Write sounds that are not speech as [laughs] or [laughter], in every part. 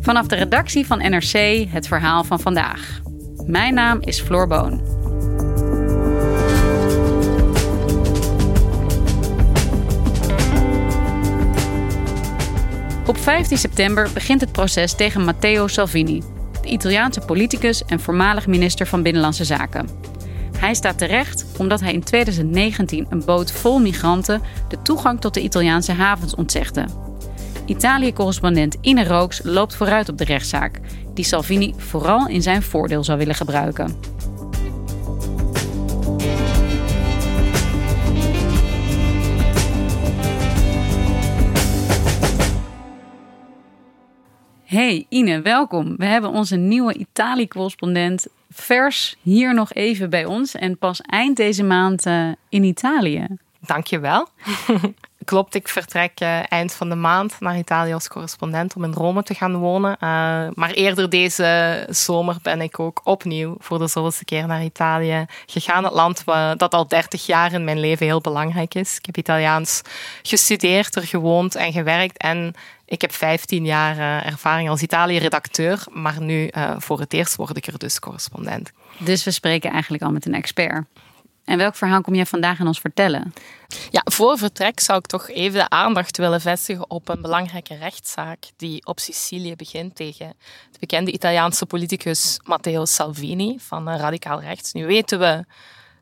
Vanaf de redactie van NRC het verhaal van vandaag. Mijn naam is Floor Boon. Op 15 september begint het proces tegen Matteo Salvini, de Italiaanse politicus en voormalig minister van Binnenlandse Zaken. Hij staat terecht omdat hij in 2019 een boot vol migranten de toegang tot de Italiaanse havens ontzegde. Italië-correspondent Ine Rooks loopt vooruit op de rechtszaak, die Salvini vooral in zijn voordeel zou willen gebruiken. Hey Ine, welkom. We hebben onze nieuwe Italië-correspondent vers hier nog even bij ons en pas eind deze maand uh, in Italië. Dankjewel. [laughs] Klopt, ik vertrek uh, eind van de maand naar Italië als correspondent om in Rome te gaan wonen. Uh, maar eerder deze zomer ben ik ook opnieuw voor de zoveelste keer naar Italië gegaan. Het land dat al 30 jaar in mijn leven heel belangrijk is. Ik heb Italiaans gestudeerd, er gewoond en gewerkt. En ik heb 15 jaar uh, ervaring als Italië-redacteur. Maar nu voor het eerst word ik er dus correspondent. Dus we spreken eigenlijk al met een expert. En welk verhaal kom jij vandaag aan ons vertellen? Ja, voor vertrek zou ik toch even de aandacht willen vestigen op een belangrijke rechtszaak die op Sicilië begint tegen de bekende Italiaanse politicus Matteo Salvini van Radicaal Rechts. Nu weten we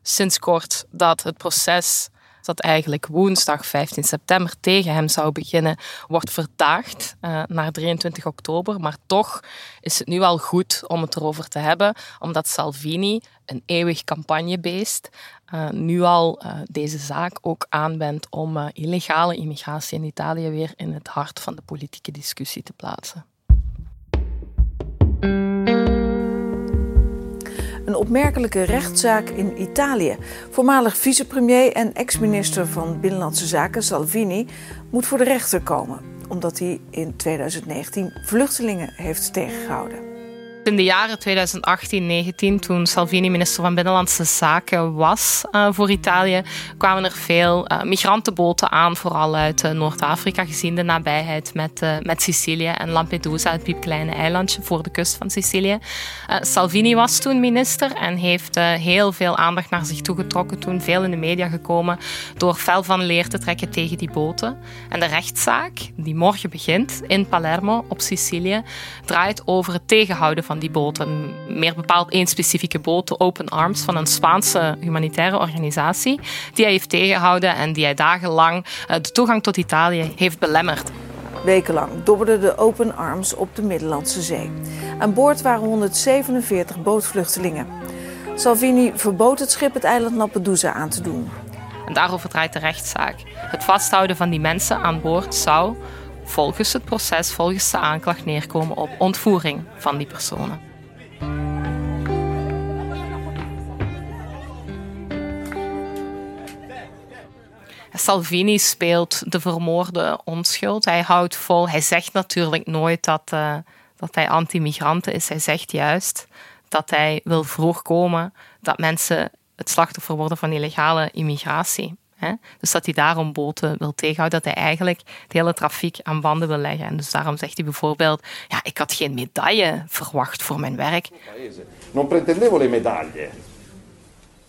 sinds kort dat het proces dat eigenlijk woensdag 15 september tegen hem zou beginnen, wordt verdaagd uh, naar 23 oktober. Maar toch is het nu al goed om het erover te hebben, omdat Salvini, een eeuwig campagnebeest, uh, nu al uh, deze zaak ook aanwendt om illegale immigratie in Italië weer in het hart van de politieke discussie te plaatsen. Een opmerkelijke rechtszaak in Italië. Voormalig vicepremier en ex-minister van Binnenlandse Zaken Salvini moet voor de rechter komen, omdat hij in 2019 vluchtelingen heeft tegengehouden. In de jaren 2018-19, toen Salvini minister van Binnenlandse Zaken was uh, voor Italië, kwamen er veel uh, migrantenboten aan, vooral uit uh, Noord-Afrika, gezien de nabijheid met, met Sicilië en Lampedusa, het piepkleine eilandje voor de kust van Sicilië. Salvini was toen minister en heeft heel veel aandacht naar zich toegetrokken, toen veel in de media gekomen, door fel van leer te trekken tegen die boten. En de rechtszaak, die morgen begint in Palermo op Sicilië, draait over het tegenhouden van die boten. Meer bepaald één specifieke boot, de Open Arms, van een Spaanse humanitaire organisatie, die hij heeft tegengehouden en die hij dagenlang eh, de toegang tot Italië heeft belemmerd. Wekenlang dobberden de Open Arms op de Middellandse Zee. Aan boord waren 147 bootvluchtelingen. Salvini verbood het schip het eiland Lampedusa aan te doen. En daarover draait de rechtszaak. Het vasthouden van die mensen aan boord zou volgens het proces, volgens de aanklacht neerkomen op ontvoering van die personen. Salvini speelt de vermoorde onschuld. Hij houdt vol. Hij zegt natuurlijk nooit dat, uh, dat hij anti-migranten is. Hij zegt juist dat hij wil voorkomen dat mensen het slachtoffer worden van illegale immigratie. Hè? Dus dat hij daarom boten wil tegenhouden, dat hij eigenlijk het hele trafiek aan banden wil leggen. En dus daarom zegt hij bijvoorbeeld, ja, ik had geen medaille verwacht voor mijn werk. Non pretendevo le medaglie,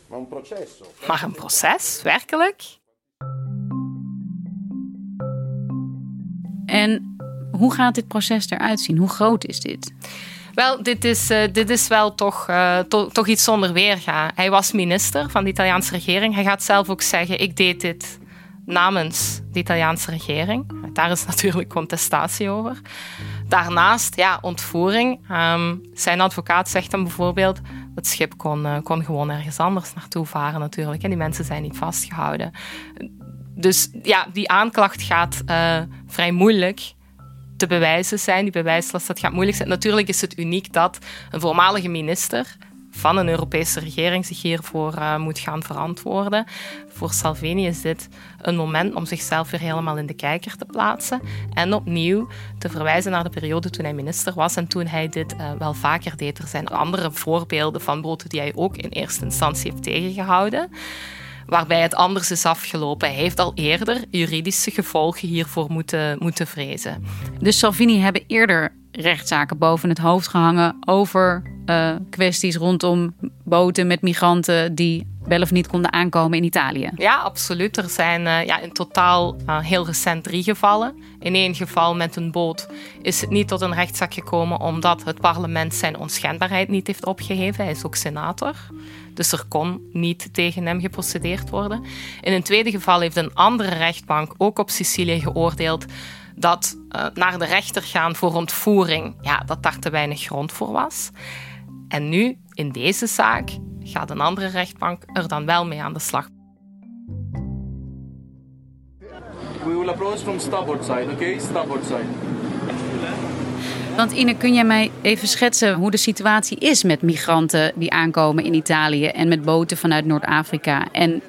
maar een proces. Maar een proces, werkelijk? En hoe gaat dit proces eruit zien? Hoe groot is dit? Wel, dit is, uh, dit is wel toch, to, toch iets zonder weerga. Hij was minister van de Italiaanse regering. Hij gaat zelf ook zeggen: ik deed dit namens de Italiaanse regering. Daar is [laughs] natuurlijk contestatie over. Daarnaast, ja, ontvoering. Um, zijn advocaat zegt dan bijvoorbeeld: het schip kon, uh, kon gewoon ergens anders naartoe varen, natuurlijk. En die mensen zijn niet vastgehouden Dus ja, die aanklacht gaat vrij moeilijk te bewijzen zijn. Die bewijslast dat gaat moeilijk zijn. Natuurlijk is het uniek dat een voormalige minister van een Europese regering zich hiervoor uh, moet gaan verantwoorden. Voor Salvini is dit een moment om zichzelf weer helemaal in de kijker te plaatsen en opnieuw te verwijzen naar de periode toen hij minister was en toen hij dit uh, wel vaker deed. Er zijn andere voorbeelden van boten die hij ook in eerste instantie heeft tegengehouden waarbij het anders is afgelopen. Hij heeft al eerder juridische gevolgen hiervoor moeten, moeten vrezen. Dus Salvini hebben eerder rechtszaken boven het hoofd gehangen over uh, kwesties rondom boten met migranten die wel of niet konden aankomen in Italië. Ja, absoluut. Er zijn uh, ja, in totaal uh, heel recent drie gevallen. In één geval met een boot is het niet tot een rechtszaak gekomen omdat het parlement zijn onschendbaarheid niet heeft opgeheven. Hij is ook senator. Dus er kon niet tegen hem geprocedeerd worden. In een tweede geval heeft een andere rechtbank ook op Sicilië geoordeeld dat uh, naar de rechter gaan voor ontvoering, ja, dat daar te weinig grond voor was. En nu, in deze zaak, gaat een andere rechtbank er dan wel mee aan de slag. We will approach from starboard side, okay? Starboard side. Want Ine, kun jij mij even schetsen hoe de situatie is met migranten die aankomen in Italië en met boten vanuit Noord-Afrika en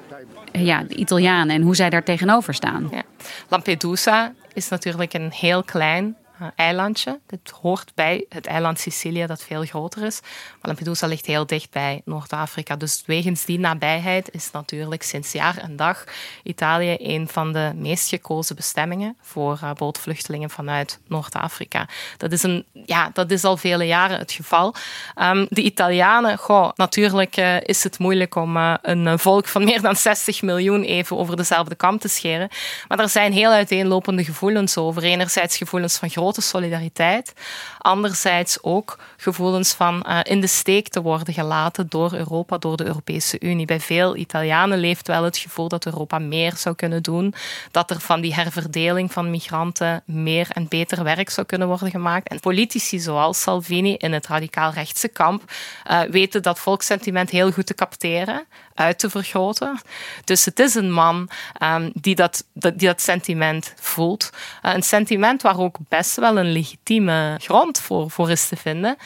ja, de Italianen en hoe zij daar tegenover staan? Ja. Lampedusa is natuurlijk een heel klein eilandje. Het hoort bij het eiland Sicilië, dat veel groter is. Maar Lampedusa ligt heel dicht bij Noord-Afrika. Dus wegens die nabijheid is natuurlijk sinds jaar en dag Italië een van de meest gekozen bestemmingen voor uh, bootvluchtelingen vanuit Noord-Afrika. Dat, is een, ja, dat is al vele jaren het geval. Um, de Italianen, goh, natuurlijk uh, is het moeilijk om een volk van meer dan 60 miljoen even over dezelfde kam te scheren. Maar er zijn heel uiteenlopende gevoelens over. Enerzijds gevoelens van grote grote solidariteit. Anderzijds ook gevoelens van uh, in de steek te worden gelaten door Europa, door de Europese Unie. Bij veel Italianen leeft wel het gevoel dat Europa meer zou kunnen doen, dat er van die herverdeling van migranten meer en beter werk zou kunnen worden gemaakt. En politici zoals Salvini in het radicaal-rechtse kamp uh, weten dat volkssentiment heel goed te capteren uit te vergroten. Dus het is een man um, die, dat, die dat sentiment voelt. Uh, een sentiment waar ook best wel een legitieme grond voor, voor is te vinden.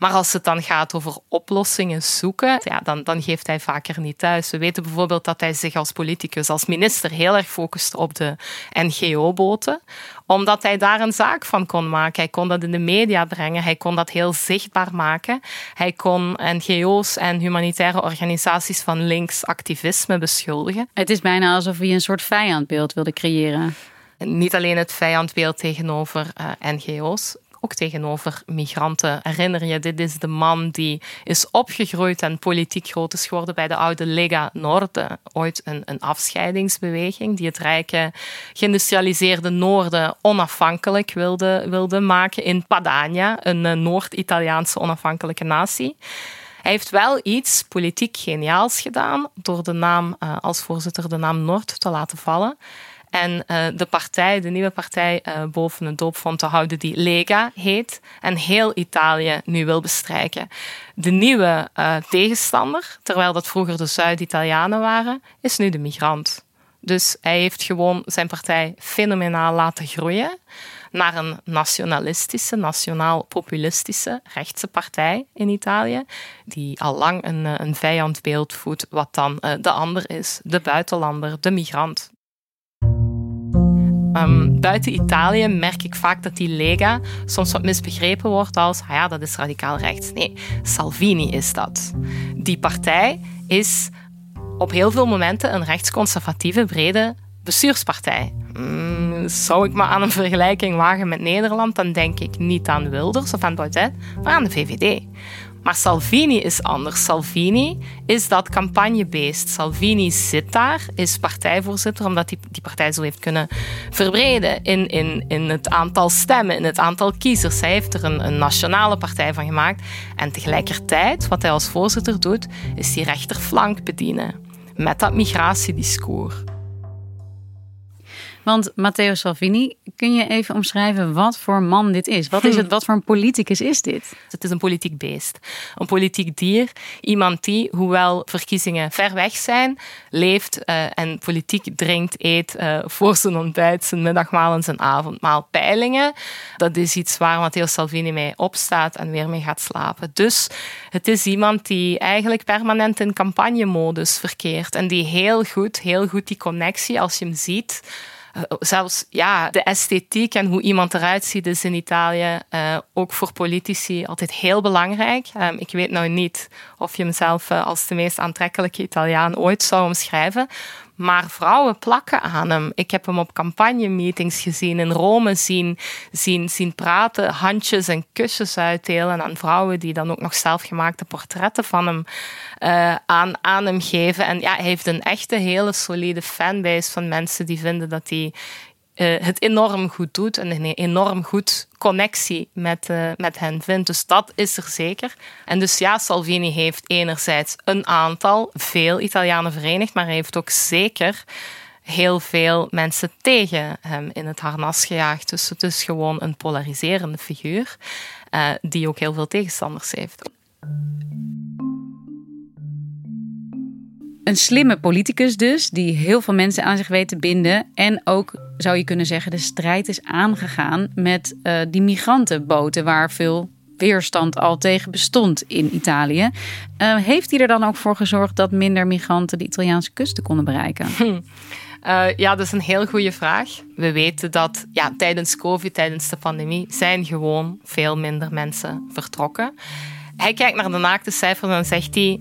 Maar als het dan gaat over oplossingen zoeken, ja, dan, dan geeft hij vaker niet thuis. We weten bijvoorbeeld dat hij zich als politicus, als minister, heel erg focust op de NGO-boten omdat hij daar een zaak van kon maken. Hij kon dat in de media brengen. Hij kon dat heel zichtbaar maken. Hij kon NGO's en humanitaire organisaties van links activisme beschuldigen. Het is bijna alsof hij een soort vijandbeeld wilde creëren. Niet alleen het vijandbeeld tegenover uh, NGO's, ook tegenover migranten. Herinner je, dit is de man die is opgegroeid en politiek groot is geworden bij de oude Lega Noorden. Ooit een, een afscheidingsbeweging die het rijke, geïndustrialiseerde Noorden onafhankelijk wilde, wilde maken in Padania, een eh, Noord-Italiaanse onafhankelijke natie. Hij heeft wel iets politiek geniaals gedaan door de naam uh, als voorzitter de naam Noord te laten vallen. En uh, de partij, de nieuwe partij, uh, boven een doopvond te houden die Lega heet. En heel Italië nu wil bestrijken. De nieuwe uh, tegenstander, terwijl dat vroeger de Zuid-Italianen waren, is nu de migrant. Dus hij heeft gewoon zijn partij fenomenaal laten groeien naar een nationalistische, nationaal-populistische rechtse partij in Italië, die al lang een, een vijandbeeld voedt, wat dan de ander is, de buitenlander, de migrant. Um, buiten Italië merk ik vaak dat die Lega soms wat misbegrepen wordt als, ah ja, dat is radicaal rechts. Nee, Salvini is dat. Die partij is op heel veel momenten een rechtsconservatieve, brede bestuurspartij. Mm, zou ik maar aan een vergelijking wagen met Nederland, dan denk ik niet aan Wilders of aan Baudet, maar aan de VVD. Maar Salvini is anders. Salvini is dat campagnebeest. Salvini zit daar, is partijvoorzitter, omdat hij die partij zo heeft kunnen verbreden in, in, in het aantal stemmen, in het aantal kiezers. Hij heeft er een, een nationale partij van gemaakt. En tegelijkertijd, wat hij als voorzitter doet, is die rechterflank bedienen met dat migratiediscours. Want Matteo Salvini, kun je even omschrijven wat voor man dit is? Wat is [laughs] het? Wat voor een politicus is dit? Het is een politiek beest, een politiek dier. Iemand die, hoewel verkiezingen ver weg zijn, leeft uh, en politiek drinkt, eet uh, voor zijn ontbijt, zijn middagmaal en zijn avondmaal. Peilingen, dat is iets waar Matteo Salvini mee opstaat en weer mee gaat slapen. Dus het is iemand die eigenlijk permanent in campagnemodus verkeert en die heel goed, heel goed die connectie, als je hem ziet, eh, zelfs ja, de esthetiek en hoe iemand eruit ziet is in Italië uh, ook voor politici altijd heel belangrijk. Um, ik weet nou niet of je hem zelf uh, als de meest aantrekkelijke Italiaan ooit zou omschrijven. Maar vrouwen plakken aan hem. Ik heb hem op campagnemeetings gezien, in Rome zien, zien, zien praten, handjes en kusjes uitdelen aan vrouwen die dan ook nog zelfgemaakte portretten van hem uh, aan, aan hem geven. En ja, hij heeft een echte hele solide fanbase van mensen die vinden dat hij uh, het enorm goed doet en een enorm goed connectie met, uh, met hen vindt. Dus dat is er zeker. En dus ja, Salvini heeft enerzijds een aantal, veel Italianen verenigd, maar hij heeft ook zeker heel veel mensen tegen hem in het harnas gejaagd. Dus het is gewoon een polariserende figuur uh, die ook heel veel tegenstanders heeft. Een slimme politicus dus, die heel veel mensen aan zich weet te binden. En ook, zou je kunnen zeggen, de strijd is aangegaan met uh, die migrantenboten waar veel weerstand al tegen bestond in Italië. Uh, heeft hij er dan ook voor gezorgd dat minder migranten de Italiaanse kusten konden bereiken? Uh, [laughs] ja, dat is een heel goede vraag. We weten dat ja, tijdens COVID, tijdens de pandemie, zijn gewoon veel minder mensen vertrokken. Hij kijkt naar de naakte cijfers en zegt hij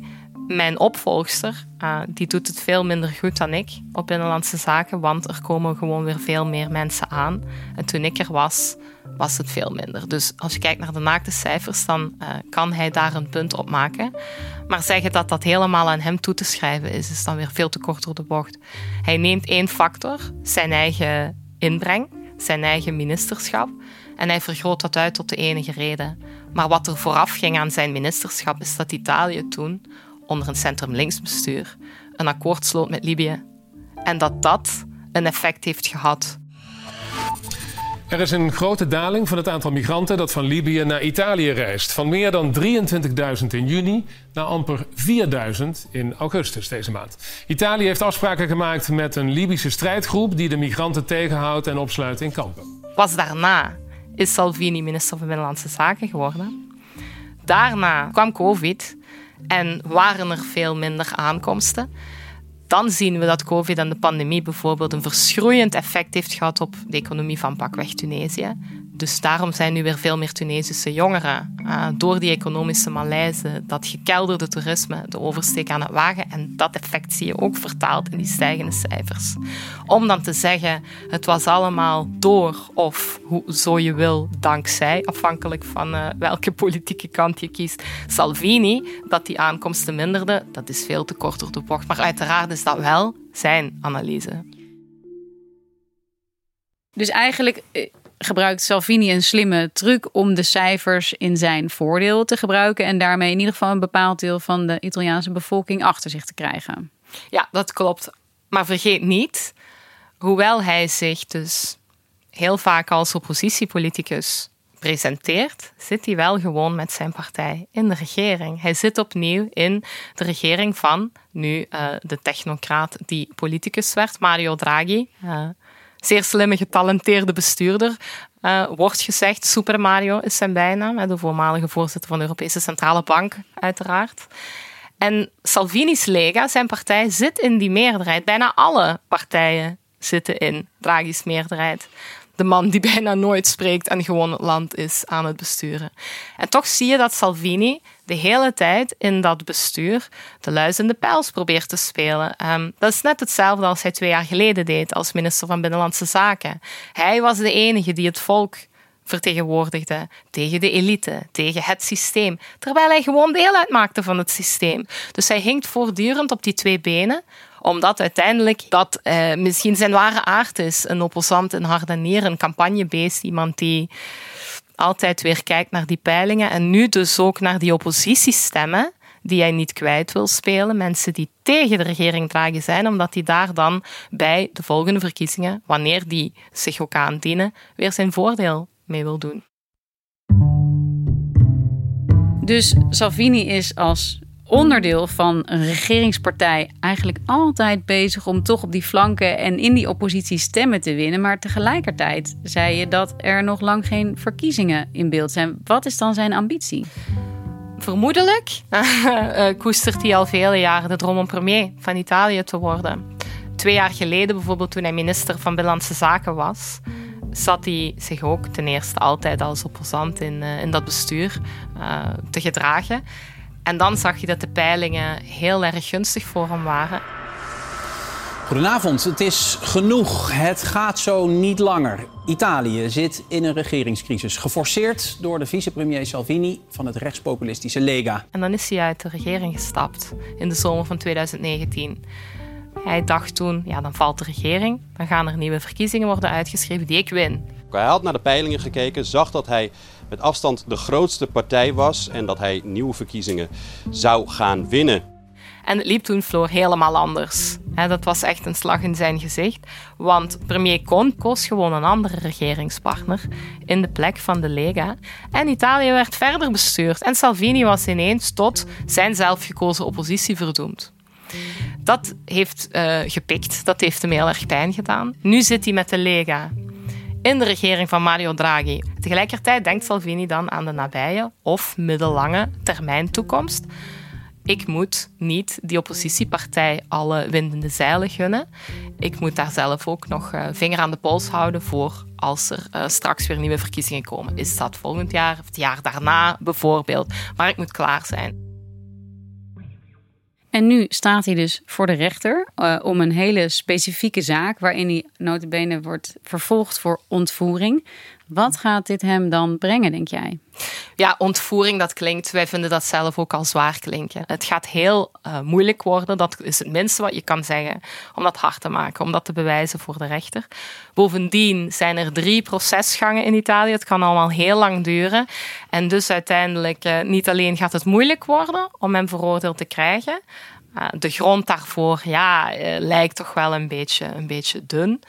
mijn opvolgster, uh, die doet het veel minder goed dan ik op binnenlandse zaken, want er komen gewoon weer veel meer mensen aan. En toen ik er was, was het veel minder. Dus als je kijkt naar de naakte cijfers, dan uh, kan hij daar een punt op maken. Maar zeggen dat dat helemaal aan hem toe te schrijven is, is dan weer veel te kort door de bocht. Hij neemt één factor, zijn eigen inbreng, zijn eigen ministerschap, en hij vergroot dat uit tot de enige reden. Maar wat er vooraf ging aan zijn ministerschap, is dat Italië toen onder een centrum-linksbestuur een akkoord sloot met Libië. En dat dat een effect heeft gehad. Er is een grote daling van het aantal migranten dat van Libië naar Italië reist. Van meer dan 23.000 in juni naar amper 4.000 in augustus deze maand. Italië heeft afspraken gemaakt met een Libische strijdgroep die de migranten tegenhoudt en opsluit in kampen. Pas daarna is Salvini minister van Binnenlandse Zaken geworden. Daarna kwam COVID en waren er veel minder aankomsten. Dan zien we dat COVID en de pandemie bijvoorbeeld een verschroeiend effect heeft gehad op de economie van pakweg Tunesië. Dus daarom zijn nu weer veel meer Tunesische jongeren uh, door die economische malaise, dat gekelderde toerisme, de oversteek aan het wagen. En dat effect zie je ook vertaald in die stijgende cijfers. Om dan te zeggen, het was allemaal door of, hoe, zo je wil, dankzij, afhankelijk van uh, welke politieke kant je kiest, Salvini, dat die aankomsten minderde, dat is veel te kort door de bocht. Maar uiteraard is dat wel zijn analyse. Dus eigenlijk eh, gebruikt Salvini een slimme truc om de cijfers in zijn voordeel te gebruiken en daarmee in ieder geval een bepaald deel van de Italiaanse bevolking achter zich te krijgen. Ja, dat klopt. Maar vergeet niet, hoewel hij zich dus heel vaak als oppositiepoliticus presenteert, zit hij wel gewoon met zijn partij in de regering. Hij zit opnieuw in de regering van nu uh, de technocraat die politicus werd, Mario Draghi. Uh, zeer slimme, getalenteerde bestuurder. Uh, wordt gezegd, Super Mario is zijn bijnaam, de voormalige voorzitter van de Europese Centrale Bank, uiteraard. En Salvini's Lega, zijn partij, zit in die meerderheid. Bijna alle partijen zitten in Draghi's meerderheid de man die [laughs] bijna nooit spreekt en gewoon het land is aan het besturen. En toch zie je dat Salvini de hele tijd in dat bestuur de luis in de pels probeert te spelen. Um, dat is net hetzelfde als hij twee jaar geleden deed als minister van Binnenlandse Zaken. Hij was de enige die het volk vertegenwoordigde tegen de elite, tegen het systeem, terwijl hij gewoon deel uitmaakte van het systeem. Dus hij hinkt voortdurend op die twee benen, omdat uiteindelijk dat eh, misschien zijn ware aard is. Een opposant, een hardenier, een campagnebeest. Iemand die altijd weer kijkt naar die peilingen. En nu dus ook naar die oppositiestemmen die hij niet kwijt wil spelen. Mensen die tegen de regering Draghi zijn, omdat hij daar dan bij de volgende verkiezingen, wanneer die zich ook aandienen, weer zijn voordeel mee wil doen. Dus Salvini is als onderdeel van een regeringspartij eigenlijk altijd bezig om toch op die flanken en in die oppositie stemmen te winnen. Maar tegelijkertijd zei je dat er nog lang geen verkiezingen in beeld zijn. Wat is dan zijn ambitie? Vermoedelijk uh, [laughs] koestert hij al vele jaren de droom om premier van Italië te worden. Twee jaar geleden, bijvoorbeeld toen hij minister van Binnenlandse Zaken was, zat hij zich ook ten eerste altijd als opposant in, uh, in dat bestuur te gedragen. En dan zag je dat de peilingen heel erg gunstig voor hem waren. Goedenavond, het is genoeg. Het gaat zo niet langer. Italië zit in een regeringscrisis, geforceerd door de vicepremier Salvini van het rechtspopulistische Lega. En dan is hij uit de regering gestapt in de zomer van 2019. Hij dacht toen, ja, dan valt de regering, dan gaan er nieuwe verkiezingen worden uitgeschreven die ik win. Hij had naar de peilingen gekeken, zag dat hij met afstand de grootste partij was en dat hij nieuwe verkiezingen zou gaan winnen. En het liep toen Floor helemaal anders. dat was echt een slag in zijn gezicht. Want premier Conte koos gewoon een andere regeringspartner in de plek van de Lega. En Italië werd verder bestuurd. En Salvini was ineens tot zijn zelfgekozen oppositie verdoemd. Dat heeft uh, gepikt, dat heeft hem heel erg pijn gedaan. Nu zit hij met de Lega in de regering van Mario Draghi. Tegelijkertijd denkt Salvini dan aan de nabije of middellange termijn toekomst. Ik moet niet die oppositiepartij alle windende zeilen gunnen. Ik moet daar zelf ook nog uh, vinger aan de pols houden voor als er uh, straks weer nieuwe verkiezingen komen. Is dat volgend jaar of het jaar daarna bijvoorbeeld? Maar ik moet klaar zijn. En nu staat hij dus voor de rechter uh, om een hele specifieke zaak waarin hij notabene wordt vervolgd voor ontvoering. Wat gaat dit hem dan brengen, denk jij? Ja, ontvoering, dat klinkt, wij vinden dat zelf ook al zwaar klinken. Het gaat heel uh, moeilijk worden, dat is het minste wat je kan zeggen, om dat hard te maken, om dat te bewijzen voor de rechter. Bovendien zijn er drie procesgangen in Italië, het kan allemaal heel lang duren. En dus uiteindelijk, uh, niet alleen gaat het moeilijk worden om hem veroordeeld te krijgen, uh, de grond daarvoor ja, lijkt toch wel een beetje, een beetje dun.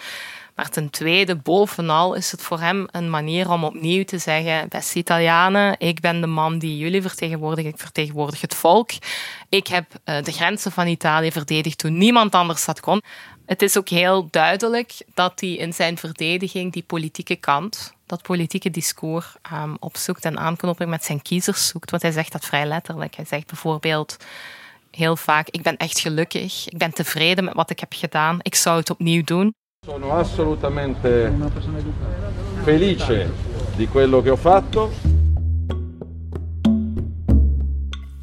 Maar ten tweede, bovenal is het voor hem een manier om opnieuw te zeggen: beste Italianen, ik ben de man die jullie vertegenwoordigen, ik vertegenwoordig het volk. Ik heb eh, de grenzen van Italië verdedigd toen niemand anders dat kon. Het is ook heel duidelijk dat hij in zijn verdediging die politieke kant, dat politieke discours um, opzoekt en aanknoping met zijn kiezers zoekt. Want hij zegt dat vrij letterlijk. Hij zegt bijvoorbeeld heel vaak: Ik ben echt gelukkig, ik ben tevreden met wat ik heb gedaan, ik zou het opnieuw doen. Sono assolutamente felice di quello che ho fatto.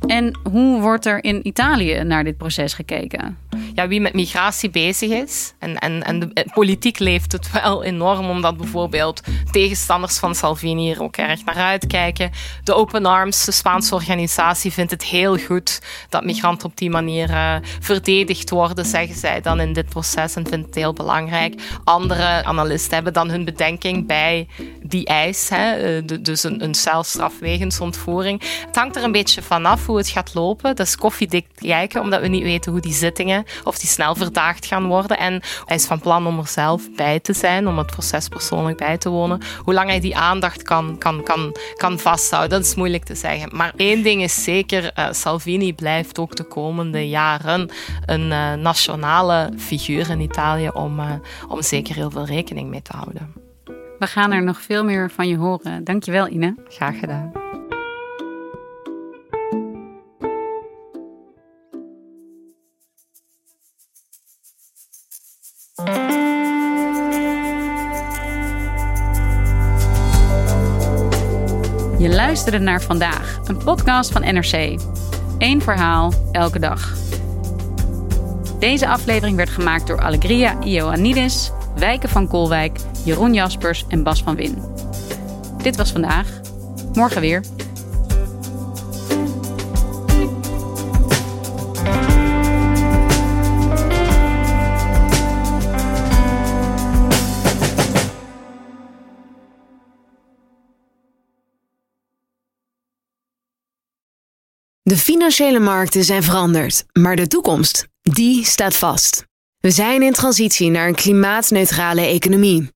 En hoe wordt er in Italië naar dit proces gekeken? ja, wie met migratie bezig is. En, en, en de politiek leeft het wel enorm, omdat bijvoorbeeld tegenstanders van Salvini er ook erg naar uitkijken. De Open Arms, de Spaanse organisatie, vindt het heel goed dat migranten op die manier uh, verdedigd worden, zeggen zij dan in dit proces en vindt het heel belangrijk. Andere analisten hebben dan hun bedenking bij die eis, hè, eh, dus een, een celstraf wegens ontvoering. Het hangt er een beetje vanaf hoe het gaat lopen. Dat is koffiedik kijken, omdat we niet weten hoe die zittingen of die snel verdaagd gaan worden. En hij is van plan om er zelf bij te zijn, om het proces persoonlijk bij te wonen. Hoe lang hij die aandacht kan, kan, kan, kan vasthouden, dat is moeilijk te zeggen. Maar één ding is zeker, uh, Salvini blijft ook de komende jaren een uh, nationale figuur in Italië om, om zeker heel veel rekening mee te houden. We gaan er nog veel meer van je horen. Dankjewel, Ine. Graag gedaan. Je luisterde naar vandaag, een podcast van NRC. Eén verhaal, elke dag. Deze aflevering werd gemaakt door Allegria Ioannidis, Wijken van Kolwijk, Jeroen Jaspers en Bas van Win. Dit was vandaag. Morgen weer. De financiële markten zijn veranderd, maar de toekomst, die staat vast. We zijn in transitie naar een klimaatneutrale economie.